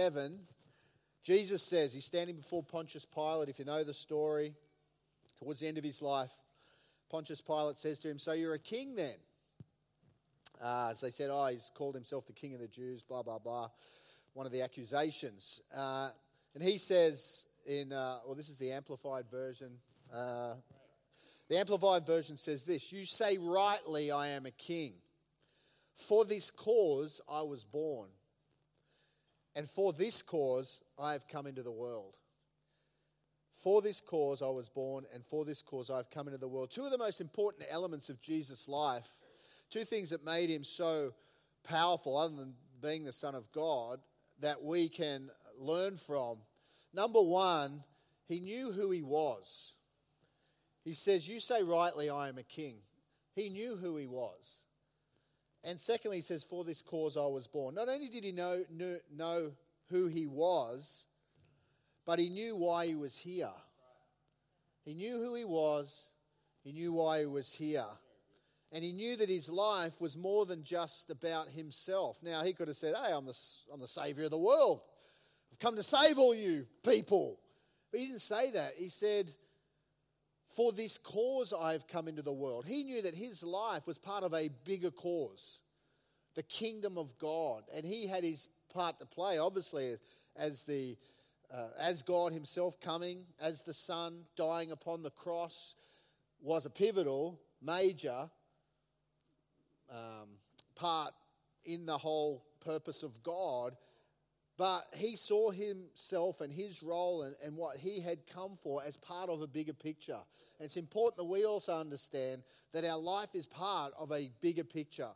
7, Jesus says, he's standing before Pontius Pilate, if you know the story, towards the end of his life. Pontius Pilate says to him, So you're a king then? Uh, so they said, Oh, he's called himself the king of the Jews, blah, blah, blah. One of the accusations. Uh, and he says, in, uh, well, this is the Amplified version. Uh, the Amplified version says this You say rightly, I am a king. For this cause I was born, and for this cause I have come into the world. For this cause I was born, and for this cause I have come into the world. Two of the most important elements of Jesus' life, two things that made him so powerful, other than being the Son of God, that we can learn from. Number one, he knew who he was. He says, You say rightly, I am a king. He knew who he was. And secondly, he says, For this cause I was born. Not only did he know, know, know who he was, but he knew why he was here. He knew who he was, he knew why he was here. And he knew that his life was more than just about himself. Now, he could have said, Hey, I'm the, I'm the savior of the world. I've come to save all you people. But he didn't say that. He said, For this cause I have come into the world. He knew that his life was part of a bigger cause, the kingdom of God. And he had his part to play, obviously, as the uh, as God Himself coming, as the Son dying upon the cross, was a pivotal, major um, part in the whole purpose of God. But he saw himself and his role and, and what he had come for as part of a bigger picture. And it's important that we also understand that our life is part of a bigger picture.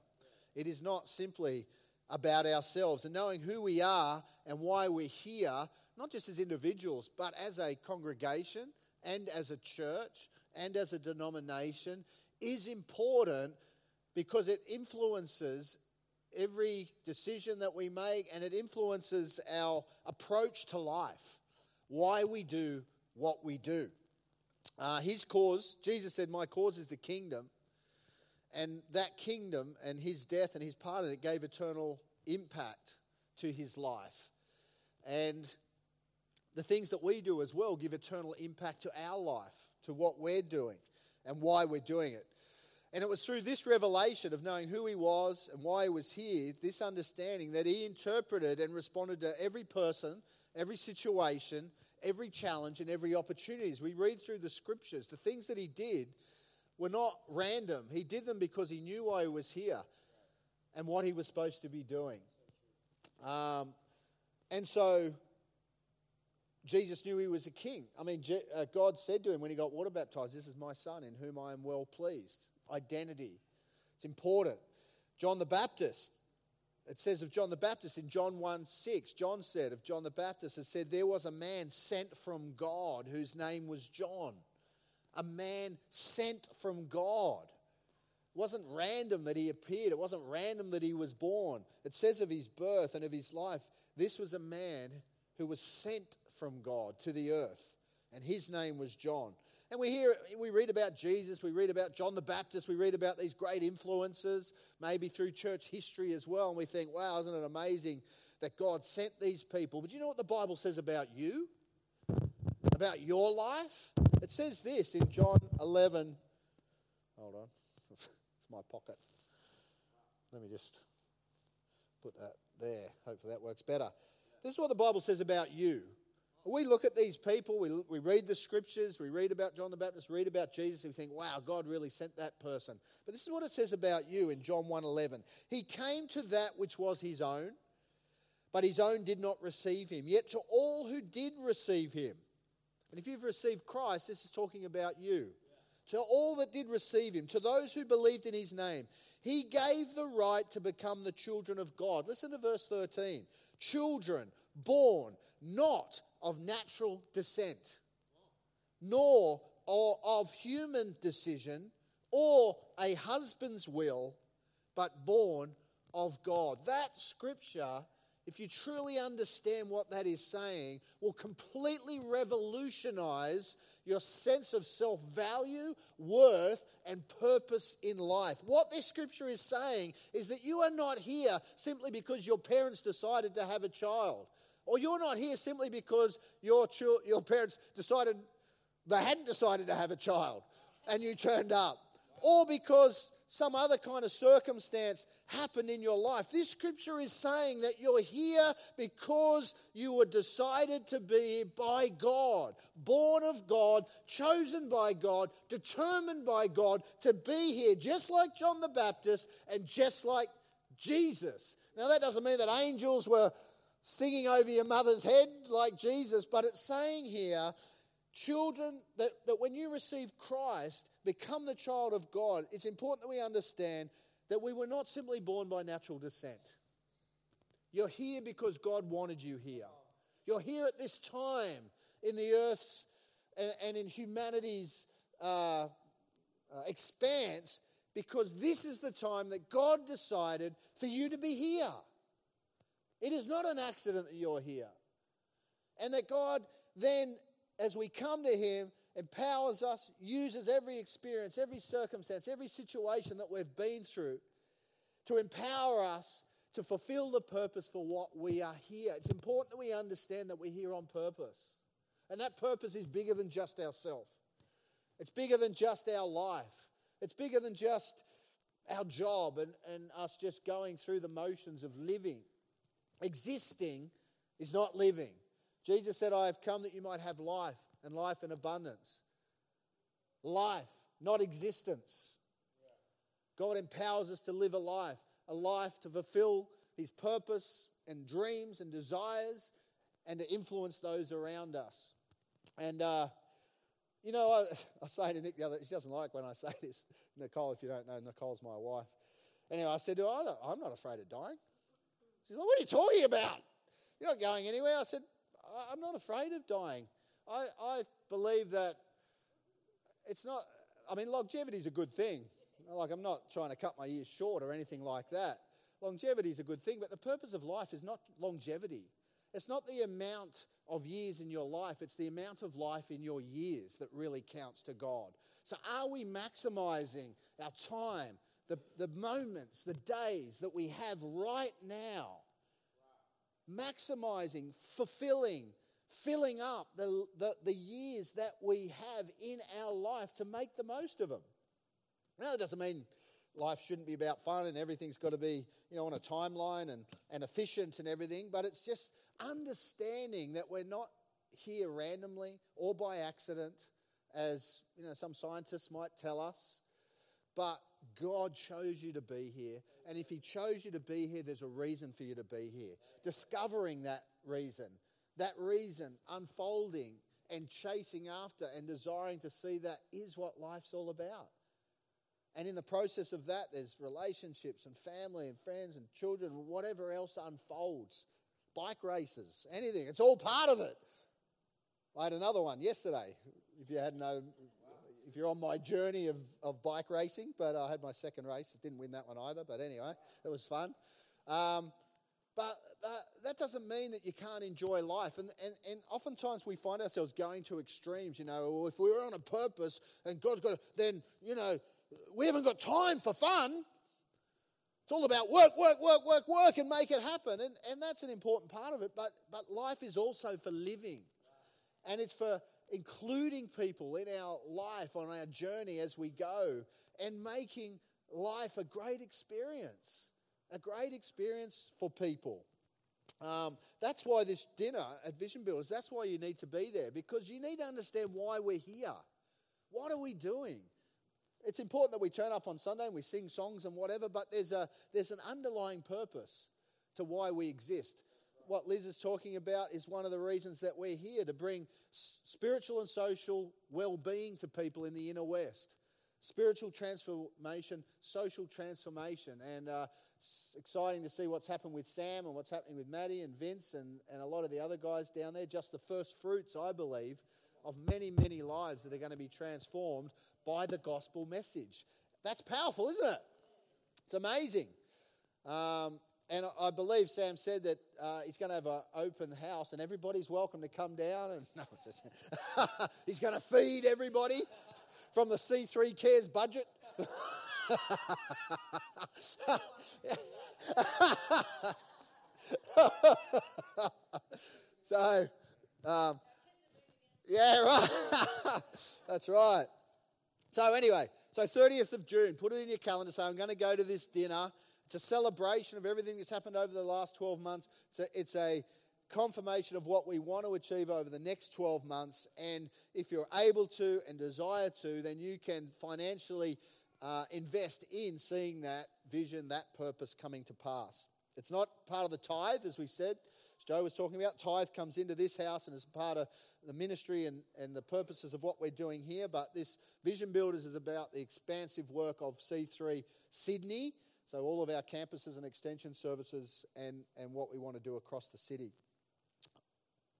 It is not simply about ourselves and knowing who we are and why we're here not just as individuals, but as a congregation and as a church and as a denomination, is important because it influences every decision that we make and it influences our approach to life, why we do what we do. Uh, his cause, Jesus said, My cause is the kingdom. And that kingdom and his death and his part of it gave eternal impact to his life. And the things that we do as well give eternal impact to our life, to what we're doing and why we're doing it. And it was through this revelation of knowing who he was and why he was here, this understanding, that he interpreted and responded to every person, every situation, every challenge, and every opportunity. As we read through the scriptures, the things that he did were not random. He did them because he knew why he was here and what he was supposed to be doing. Um, and so Jesus knew he was a king. I mean, uh, God said to him when he got water baptized, This is my son in whom I am well pleased. Identity. It's important. John the Baptist. It says of John the Baptist in John 1 6, John said of John the Baptist, it said, There was a man sent from God whose name was John. A man sent from God. It wasn't random that he appeared, it wasn't random that he was born. It says of his birth and of his life, this was a man who was sent from God to the earth, and his name was John. And we hear, we read about Jesus, we read about John the Baptist, we read about these great influences, maybe through church history as well, and we think, wow, isn't it amazing that God sent these people? But you know what the Bible says about you? About your life? It says this in John 11. Hold on, it's my pocket. Let me just put that there. Hopefully that works better. This is what the Bible says about you. We look at these people, we, we read the scriptures, we read about John the Baptist, read about Jesus, we think, wow, God really sent that person. But this is what it says about you in John 1.11. He came to that which was his own, but his own did not receive him. Yet to all who did receive him, and if you've received Christ, this is talking about you. To all that did receive him, to those who believed in his name, he gave the right to become the children of God. Listen to verse 13. Children born not of natural descent, nor of human decision or a husband's will, but born of God. That scripture, if you truly understand what that is saying, will completely revolutionize your sense of self value, worth, and purpose in life. What this scripture is saying is that you are not here simply because your parents decided to have a child Or you're not here simply because your, your parents decided they hadn't decided to have a child and you turned up. Or because some other kind of circumstance happened in your life. This scripture is saying that you're here because you were decided to be by God, born of God, chosen by God, determined by God to be here, just like John the Baptist and just like Jesus. Now, that doesn't mean that angels were singing over your mother's head like Jesus, but it's saying here children, that, that when you receive Christ, become the child of God, it's important that we understand that we were not simply born by natural descent. You're here because God wanted you here. You're here at this time in the earth's and, and in humanity's uh, uh, expanse because this is the time that God decided for you to be here. It is not an accident that you're here. And that God then as we come to Him, empowers us, uses every experience, every circumstance, every situation that we've been through to empower us to fulfill the purpose for what we are here. It's important that we understand that we're here on purpose. And that purpose is bigger than just ourselves. It's bigger than just our life. It's bigger than just our job and, and us just going through the motions of living. Existing is not living. Jesus said, I have come that you might have life and life in abundance. Life, not existence. God empowers us to live a life, a life to fulfill his purpose and dreams and desires and to influence those around us. And, uh, you know, I, I say to Nick the other, she doesn't like when I say this. Nicole, if you don't know, Nicole's my wife. Anyway, I said to her, I'm not afraid of dying. She's like, What are you talking about? You're not going anywhere. I said, I'm not afraid of dying. I, I believe that it's not, I mean, longevity is a good thing. Like, I'm not trying to cut my years short or anything like that. Longevity is a good thing, but the purpose of life is not longevity. It's not the amount of years in your life, it's the amount of life in your years that really counts to God. So, are we maximizing our time, the, the moments, the days that we have right now maximizing, fulfilling, filling up the, the, the, years that we have in our life to make the most of them. Now, that doesn't mean life shouldn't be about fun and everything's got to be, you know, on a timeline and, and efficient and everything, but it's just understanding that we're not here randomly or by accident, as, you know, some scientists might tell us, but God chose you to be here. And if He chose you to be here, there's a reason for you to be here. Discovering that reason, that reason unfolding and chasing after and desiring to see that is what life's all about. And in the process of that, there's relationships and family and friends and children, whatever else unfolds. Bike races, anything. It's all part of it. I had another one yesterday. If you hadn't known, if you're on my journey of, of bike racing, but I had my second race. Didn't win that one either, but anyway, it was fun. Um, but uh, that doesn't mean that you can't enjoy life. And, and, and oftentimes we find ourselves going to extremes. You know, if we're on a purpose and God's got, then, you know, we haven't got time for fun. It's all about work, work, work, work, work, and make it happen. And, and that's an important part of it. But, but life is also for living. And it's for including people in our life, on our journey as we go, and making life a great experience, a great experience for people. Um, that's why this dinner at Vision Builders, that's why you need to be there, because you need to understand why we're here. What are we doing? It's important that we turn up on Sunday and we sing songs and whatever, but there's, a, there's an underlying purpose to why we exist what Liz is talking about is one of the reasons that we're here to bring spiritual and social well being to people in the inner West. Spiritual transformation, social transformation. And uh, it's exciting to see what's happened with Sam and what's happening with Maddie and Vince and, and a lot of the other guys down there. Just the first fruits, I believe, of many, many lives that are going to be transformed by the gospel message. That's powerful, isn't it? It's amazing. Um, and I believe Sam said that uh, he's going to have an open house and everybody's welcome to come down. And no, just, he's going to feed everybody from the C3 Cares budget. so, um, yeah, right. That's right. So, anyway, so 30th of June, put it in your calendar. Say, I'm going to go to this dinner. It's a celebration of everything that's happened over the last 12 months. It's a, it's a confirmation of what we want to achieve over the next 12 months. And if you're able to and desire to, then you can financially uh, invest in seeing that vision, that purpose coming to pass. It's not part of the tithe, as we said. As Joe was talking about, tithe comes into this house and is part of the ministry and, and the purposes of what we're doing here. But this Vision Builders is about the expansive work of C3 Sydney. So, all of our campuses and extension services and, and what we want to do across the city.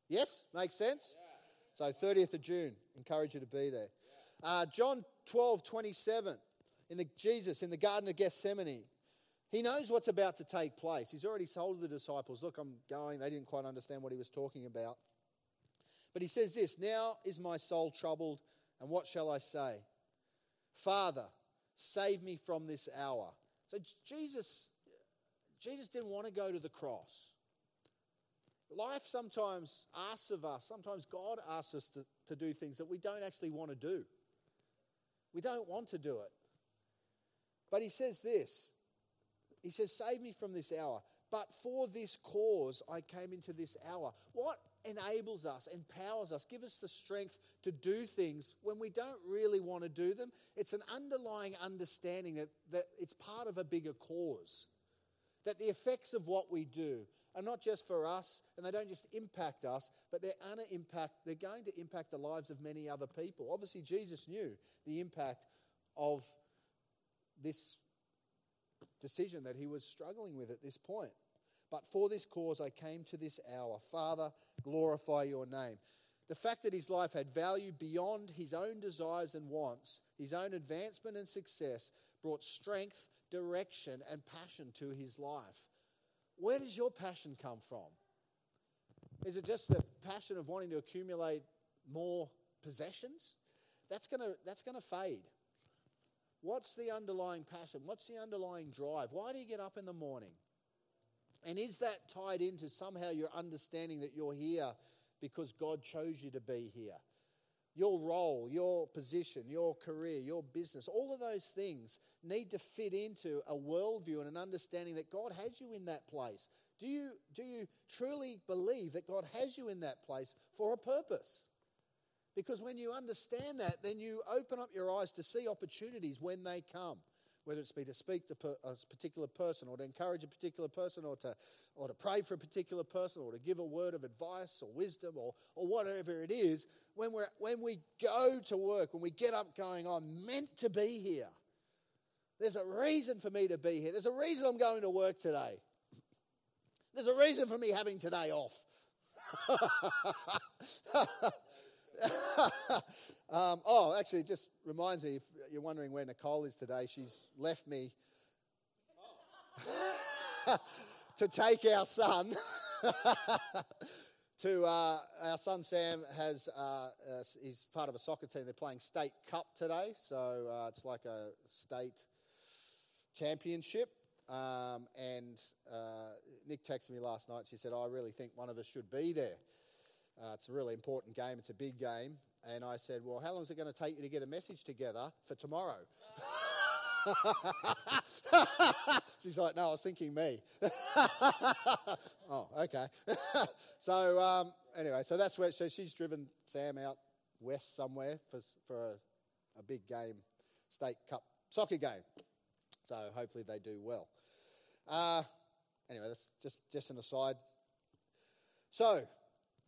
Yes? Makes sense? So, 30th of June, encourage you to be there. Uh, John 12, 27, in the, Jesus in the Garden of Gethsemane. He knows what's about to take place. He's already told the disciples, Look, I'm going. They didn't quite understand what he was talking about. But he says this Now is my soul troubled, and what shall I say? Father, save me from this hour. So Jesus, Jesus didn't want to go to the cross. Life sometimes asks of us, sometimes God asks us to, to do things that we don't actually want to do. We don't want to do it. But he says this He says, Save me from this hour. But for this cause I came into this hour. What enables us, empowers us, give us the strength to do things when we don't really want to do them? It's an underlying understanding that, that it's part of a bigger cause. That the effects of what we do are not just for us and they don't just impact us, but they're impact, they're going to impact the lives of many other people. Obviously, Jesus knew the impact of this decision that he was struggling with at this point. But for this cause I came to this hour. Father, glorify your name. The fact that his life had value beyond his own desires and wants, his own advancement and success, brought strength, direction, and passion to his life. Where does your passion come from? Is it just the passion of wanting to accumulate more possessions? That's going to that's going to fade. What's the underlying passion? What's the underlying drive? Why do you get up in the morning? And is that tied into somehow your understanding that you're here because God chose you to be here? Your role, your position, your career, your business, all of those things need to fit into a worldview and an understanding that God has you in that place. Do you, do you truly believe that God has you in that place for a purpose? Because when you understand that, then you open up your eyes to see opportunities when they come whether it's be to speak to a particular person or to encourage a particular person or to, or to pray for a particular person or to give a word of advice or wisdom or, or whatever it is, when, we're, when we go to work, when we get up going, I'm meant to be here. There's a reason for me to be here. There's a reason I'm going to work today. There's a reason for me having today off. um, oh, actually, it just reminds me if you're wondering where Nicole is today, she's left me to take our son. to uh, our son Sam has uh, uh, he's part of a soccer team. They're playing state cup today, so uh, it's like a state championship. Um, and uh, Nick texted me last night. She said, "I really think one of us should be there." Uh, it's a really important game, it's a big game. And I said, Well, how long is it going to take you to get a message together for tomorrow? She's like, No, I was thinking me. oh, okay. so, um, anyway, so that's where so she's driven Sam out west somewhere for, for a, a big game, state cup soccer game. So hopefully they do well. Uh, anyway, that's just, just an aside. So,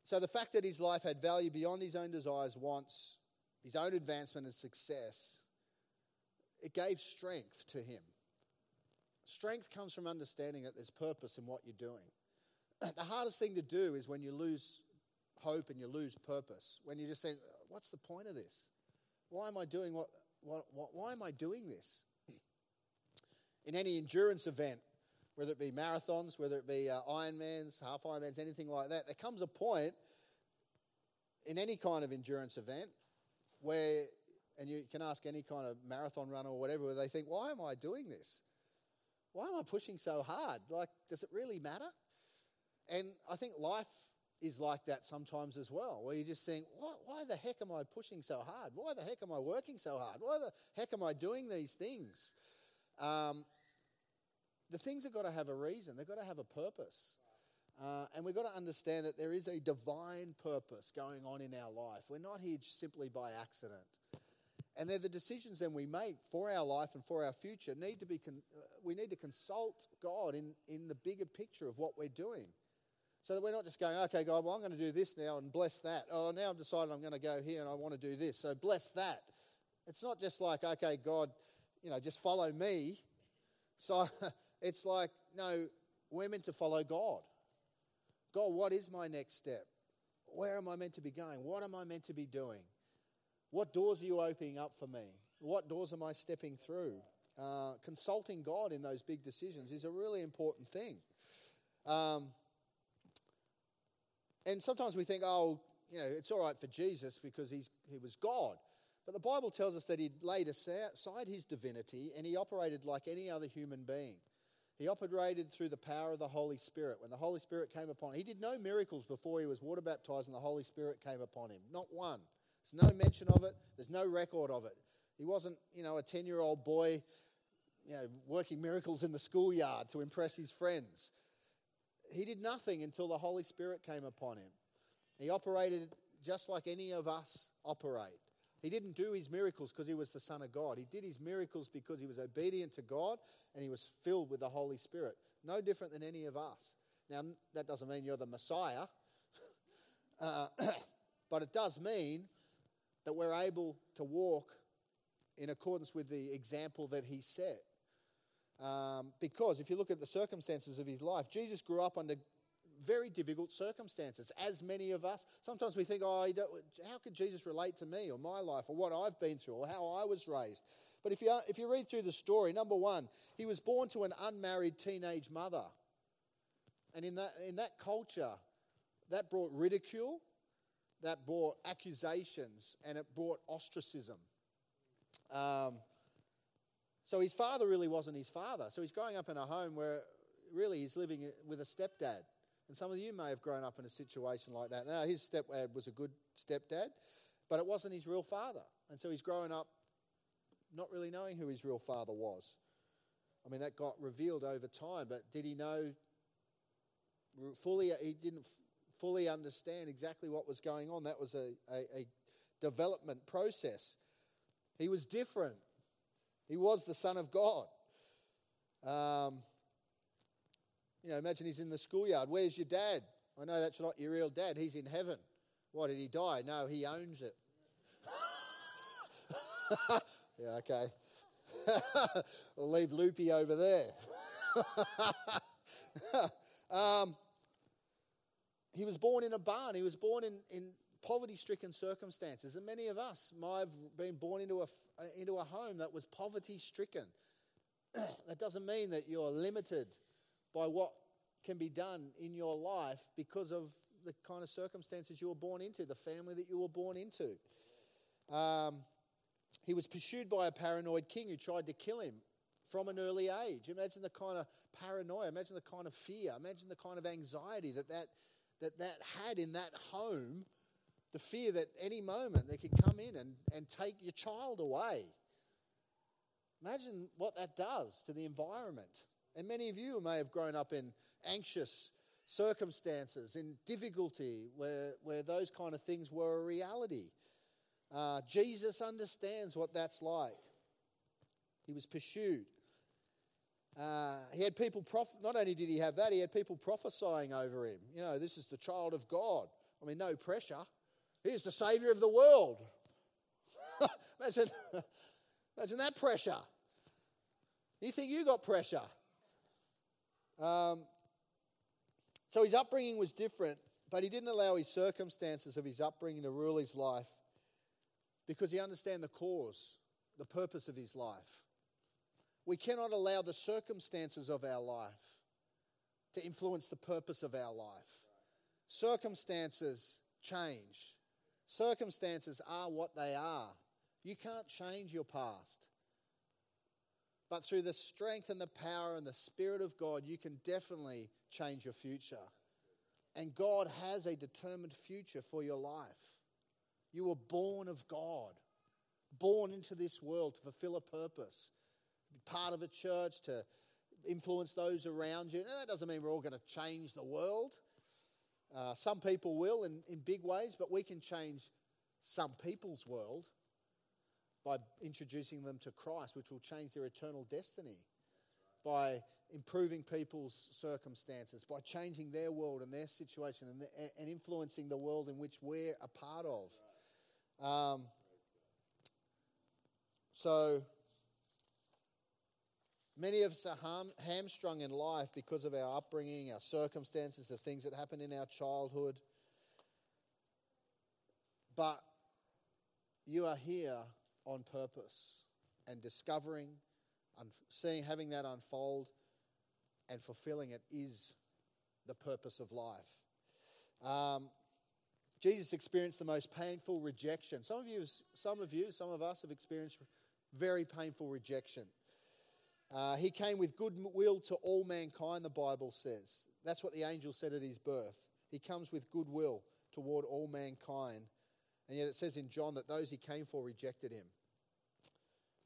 so the fact that his life had value beyond his own desires, wants, his own advancement and success, it gave strength to him. Strength comes from understanding that there's purpose in what you're doing. The hardest thing to do is when you lose hope and you lose purpose. When you just think, what's the point of this? Why am I doing what, what, what why am I doing this? In any endurance event, whether it be marathons, whether it be uh, Ironmans, half Ironmans, anything like that, there comes a point in any kind of endurance event where, and you can ask any kind of marathon runner or whatever, where they think, why am I doing this? Why am I pushing so hard? Like, does it really matter? And I think life is like that sometimes as well, where you just think, why, the heck am I pushing so hard? Why the heck am I working so hard? Why the heck am I doing these things? Um, the things have got to have a reason, they've got to have a purpose. Uh, and we've got to understand that there is a divine purpose going on in our life. We're not here simply by accident. And they're the decisions then we make for our life and for our future need to be, con- uh, we need to consult God in, in the bigger picture of what we're doing. So that we're not just going, okay, God, well, I'm going to do this now and bless that. Oh, now I've decided I'm going to go here and I want to do this. So bless that. It's not just like, okay, God, you know, just follow me. So it's like, no, we're meant to follow God. God, what is my next step? Where am I meant to be going? What am I meant to be doing? What doors are you opening up for me? What doors am I stepping through? Uh, consulting God in those big decisions is a really important thing. Um, and sometimes we think, oh, you know, it's all right for Jesus because he's, he was God. But the Bible tells us that he laid aside his divinity and he operated like any other human being. He operated through the power of the Holy Spirit. When the Holy Spirit came upon him, he did no miracles before he was water baptized and the Holy Spirit came upon him. Not one. There's no mention of it, there's no record of it. He wasn't, you know, a 10 year old boy, you know, working miracles in the schoolyard to impress his friends. He did nothing until the Holy Spirit came upon him. He operated just like any of us operate. He didn't do his miracles because he was the Son of God. He did his miracles because he was obedient to God and he was filled with the Holy Spirit. No different than any of us. Now, that doesn't mean you're the Messiah, uh, but it does mean that we're able to walk in accordance with the example that he set. Um, because if you look at the circumstances of his life, Jesus grew up under very difficult circumstances, as many of us. Sometimes we think, oh, how could Jesus relate to me or my life or what I've been through or how I was raised? But if you, if you read through the story, number one, he was born to an unmarried teenage mother. And in that, in that culture, that brought ridicule, that brought accusations, and it brought ostracism. Um, so his father really wasn't his father. So he's growing up in a home where really he's living with a stepdad. And some of you may have grown up in a situation like that. Now, his stepdad was a good stepdad, but it wasn't his real father. And so he's growing up not really knowing who his real father was. I mean, that got revealed over time, but did he know fully? He didn't fully understand exactly what was going on. That was a, a, a development process. He was different, he was the Son of God. Um, you know, imagine he's in the schoolyard. Where's your dad? I know that's not your real dad. He's in heaven. Why did he die? No, he owns it. yeah, okay. we'll leave Loopy over there. um, he was born in a barn. He was born in, in poverty stricken circumstances. And many of us might have been born into a, into a home that was poverty stricken. that doesn't mean that you're limited by what can be done in your life because of the kind of circumstances you were born into, the family that you were born into. Um, he was pursued by a paranoid king who tried to kill him from an early age. Imagine the kind of paranoia, imagine the kind of fear, imagine the kind of anxiety that that, that, that had in that home, the fear that any moment they could come in and, and take your child away. Imagine what that does to the environment. And many of you may have grown up in anxious circumstances, in difficulty, where, where those kind of things were a reality. Uh, Jesus understands what that's like. He was pursued. Uh, he had people, prof- not only did he have that, he had people prophesying over him. You know, this is the child of God. I mean, no pressure. He's the Savior of the world. imagine, imagine that pressure. You think you got pressure? Um, so his upbringing was different, but he didn't allow his circumstances of his upbringing to rule his life because he understood the cause, the purpose of his life. We cannot allow the circumstances of our life to influence the purpose of our life. Circumstances change. Circumstances are what they are. You can't change your past. But through the strength and the power and the Spirit of God, you can definitely change your future. And God has a determined future for your life. You were born of God, born into this world to fulfill a purpose, be part of a church, to influence those around you. Now, that doesn't mean we're all going to change the world. Uh, some people will in, in big ways, but we can change some people's world by introducing them to Christ, which will change their eternal destiny. By improving people's circumstances, by changing their world and their situation and, the, and influencing the world in which we're a part of. Um, so, Many of us are ham- hamstrung in life because of our upbringing, our circumstances, the things that happened in our childhood. But you are here on purpose and discovering, and seeing, having that unfold and fulfilling it is the purpose of life. Um, Jesus experienced the most painful rejection. Some of you, some of you, some of us have experienced very painful rejection. Uh, he came with goodwill to all mankind, the Bible says. That's what the angel said at his birth. He comes with goodwill toward all mankind. And yet it says in John that those he came for rejected him.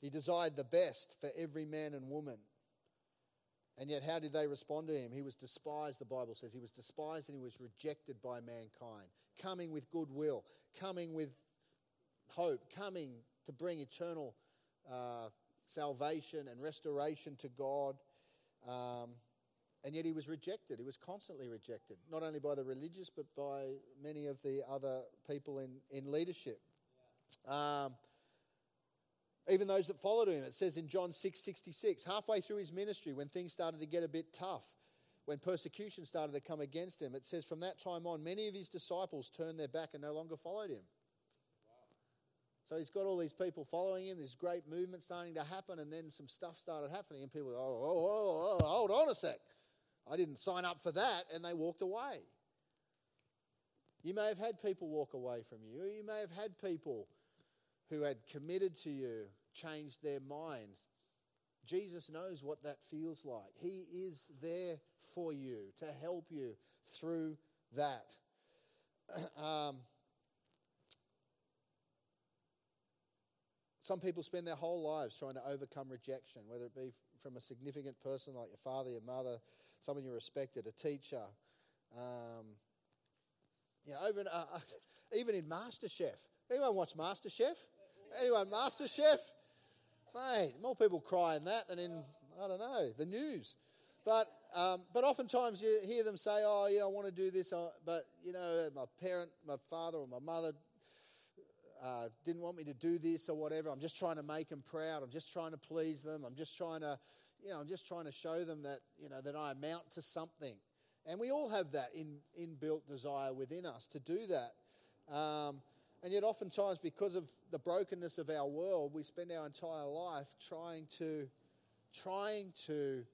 He desired the best for every man and woman. And yet, how did they respond to him? He was despised, the Bible says. He was despised and he was rejected by mankind. Coming with goodwill, coming with hope, coming to bring eternal uh, salvation and restoration to God. Um, and yet he was rejected. He was constantly rejected, not only by the religious, but by many of the other people in, in leadership. Um, even those that followed him. It says in John 6 66, halfway through his ministry, when things started to get a bit tough, when persecution started to come against him, it says from that time on, many of his disciples turned their back and no longer followed him. So he's got all these people following him, this great movement starting to happen, and then some stuff started happening, and people, oh, oh, oh, oh, hold on a sec. I didn't sign up for that, and they walked away. You may have had people walk away from you. You may have had people who had committed to you change their minds. Jesus knows what that feels like. He is there for you to help you through that. um, Some people spend their whole lives trying to overcome rejection, whether it be from a significant person like your father, your mother, someone you respected, a teacher. Um, you know, even, uh, even in MasterChef. Anyone watch MasterChef? Anyone MasterChef? Mate, more people cry in that than in, I don't know, the news. But, um, but oftentimes you hear them say, oh, you know, I want to do this, uh, but, you know, my parent, my father or my mother uh, didn't want me to do this or whatever. I'm just trying to make them proud. I'm just trying to please them. I'm just trying to, you know, I'm just trying to show them that, you know, that I amount to something. And we all have that in, inbuilt desire within us to do that. Um, and yet, oftentimes, because of the brokenness of our world, we spend our entire life trying to, trying to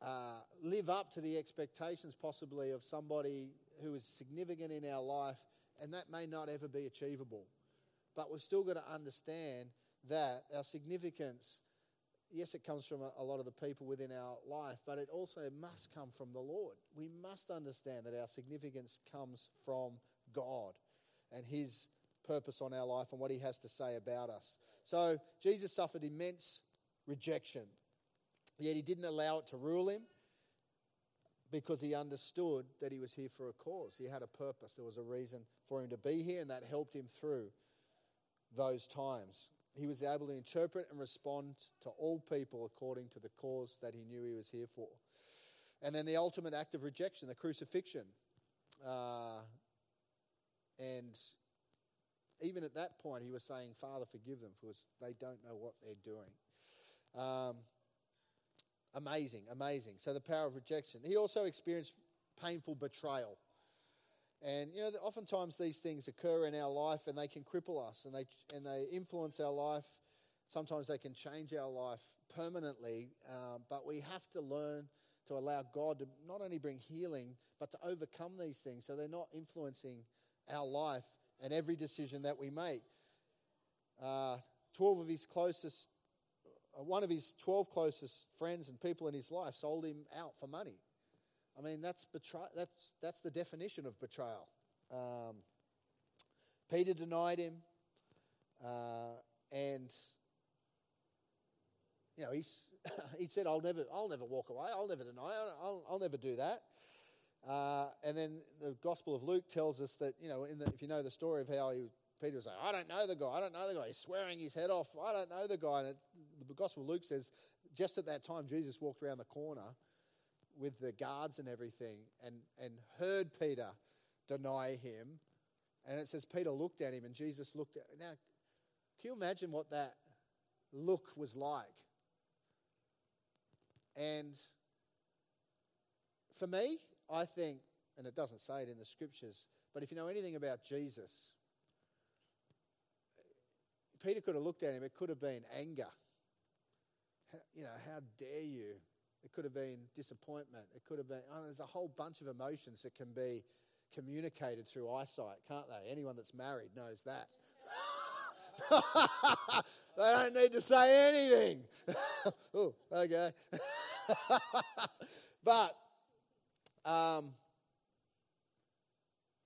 uh, live up to the expectations, possibly, of somebody who is significant in our life and that may not ever be achievable. But we've still got to understand that our significance, yes, it comes from a, a lot of the people within our life, but it also must come from the Lord. We must understand that our significance comes from God and His purpose on our life and what He has to say about us. So Jesus suffered immense rejection, yet He didn't allow it to rule Him because he understood that he was here for a cause. He had a purpose. There was a reason for him to be here, and that helped him through those times. He was able to interpret and respond to all people according to the cause that he knew he was here for. And then the ultimate act of rejection, the crucifixion. Uh, and even at that point, he was saying, Father, forgive them, because they don't know what they're doing. Um, Amazing, amazing. So the power of rejection. He also experienced painful betrayal. And you know, oftentimes these things occur in our life and they can cripple us and they, and they influence our life. Sometimes they can change our life permanently, um, but we have to learn to allow God to not only bring healing, but to overcome these things so they're not influencing our life and every decision that we make. Uh, 12 of his closest uh, one of his 12 closest friends and people in his life sold him out for money. I mean, that's, betray- that's, that's the definition of betrayal. Um, Peter denied him, uh, and you know, he's, he said, I'll never, I'll never walk away. I'll never deny. I'll, I'll never do that. Uh, and then the Gospel of Luke tells us that, you know, in the, if you know the story of how he, Peter was like, I don't know the guy. I don't know the guy. He's swearing his head off. I don't know the guy. And it, the Gospel of Luke says, just at that time, Jesus walked around the corner with the guards and everything and, and heard Peter deny him. And it says Peter looked at him and Jesus looked at Now, can you imagine what that look was like? And for me, I think, and it doesn't say it in the scriptures, but if you know anything about Jesus, Peter could have looked at him, it could have been anger. You know, how dare you? It could have been disappointment. It could have been, oh, there's a whole bunch of emotions that can be communicated through eyesight, can't they? Anyone that's married knows that. they don't need to say anything. oh, okay. but um,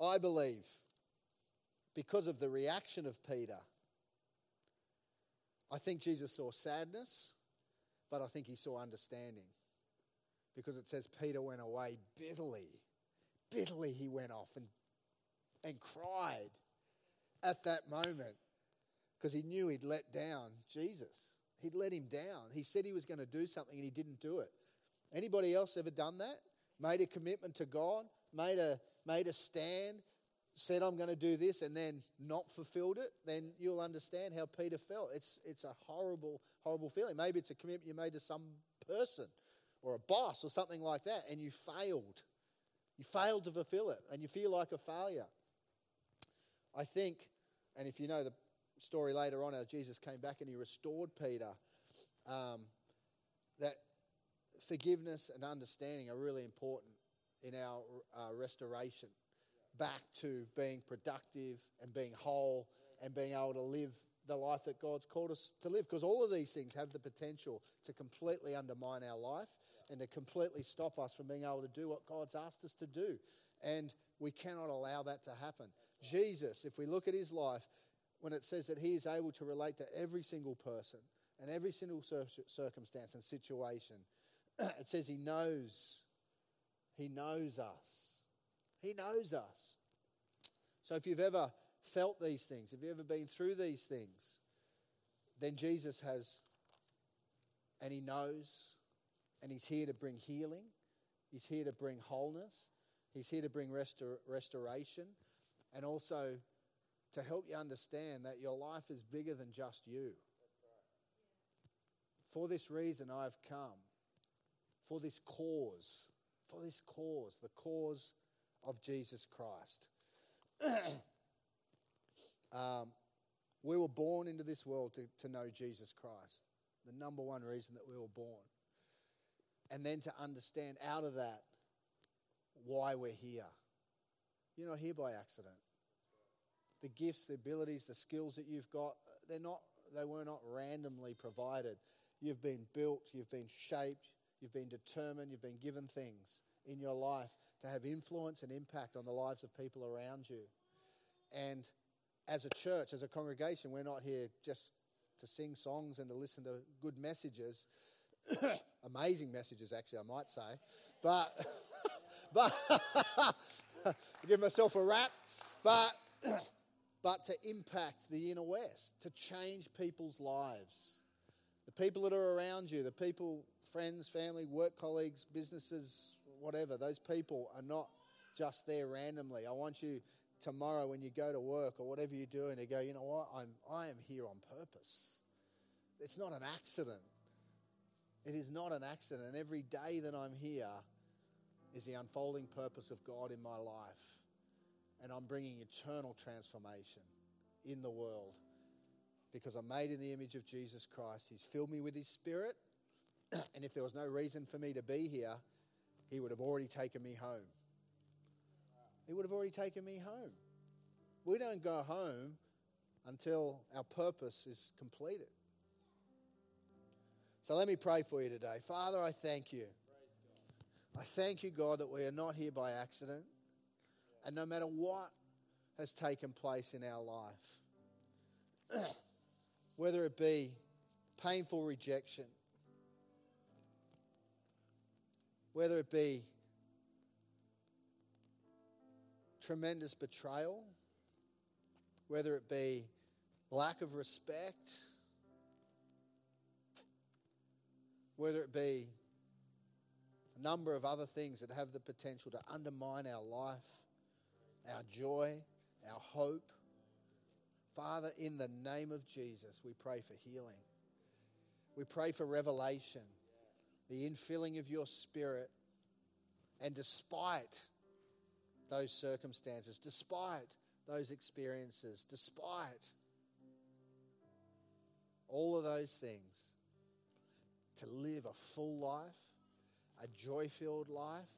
I believe because of the reaction of Peter, I think Jesus saw sadness, but I think he saw understanding. Because it says Peter went away bitterly. Bitterly he went off and, and cried at that moment because he knew he'd let down Jesus. He'd let him down. He said he was going to do something and he didn't do it. Anybody else ever done that? Made a commitment to God, made a, made a stand, said, I'm going to do this, and then not fulfilled it, then you'll understand how Peter felt. It's, it's a horrible, horrible feeling. Maybe it's a commitment you made to some person or a boss or something like that, and you failed. You failed to fulfill it, and you feel like a failure. I think, and if you know the story later on how Jesus came back and he restored Peter, um, that forgiveness and understanding are really important in our uh, restoration back to being productive and being whole and being able to live the life that God's called us to live. Because all of these things have the potential to completely undermine our life and to completely stop us from being able to do what God's asked us to do. And we cannot allow that to happen. Jesus, if we look at his life, when it says that he is able to relate to every single person and every single circumstance and situation, it says he knows. He knows us. He knows us. So if you've ever felt these things, if you've ever been through these things, then Jesus has, and he knows, and he's here to bring healing. He's here to bring wholeness. He's here to bring restor- restoration and also to help you understand that your life is bigger than just you. For this reason, I've come. For this cause. For this cause. The cause of Jesus Christ. um, we were born into this world to, to know Jesus Christ. The number one reason that we were born. And then to understand out of that why we're here. You're not here by accident the gifts, the abilities, the skills that you've got, they're not, they were not randomly provided. You've been built, you've been shaped, you've been determined, you've been given things in your life to have influence and impact on the lives of people around you. And as a church, as a congregation, we're not here just to sing songs and to listen to good messages. Amazing messages, actually, I might say. But, but, give myself a rap. But but to impact the inner west, to change people's lives. The people that are around you, the people, friends, family, work colleagues, businesses, whatever, those people are not just there randomly. I want you tomorrow when you go to work or whatever you're doing to go, you know what, I'm, I am here on purpose. It's not an accident. It is not an accident. And every day that I'm here is the unfolding purpose of God in my life and I'm bringing eternal transformation in the world because I'm made in the image of Jesus Christ. He's filled me with His Spirit, and if there was no reason for me to be here, He would have already taken me home. He would have already taken me home. We don't go home until our purpose is completed. So let me pray for you today. Father, I thank you. I thank you, God, that we are not here by accident. And no matter what has taken place in our life, whether it be painful rejection, whether it be tremendous betrayal, whether it be lack of respect, whether it be a number of other things that have the potential to undermine our life, our joy, our hope. Father, in the name of Jesus, we pray for healing. We pray for revelation, the infilling of your spirit. And despite those circumstances, despite those experiences, despite all of those things, to live a full life, a joy filled life,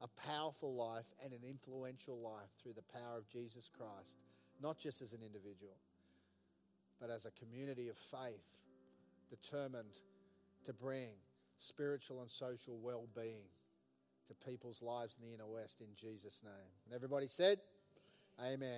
a powerful life, and an influential life through the power of Jesus Christ, not just as an individual, but as a community of faith determined to bring spiritual and social well being to people's lives in the inner west in Jesus' name. And everybody said, Amen.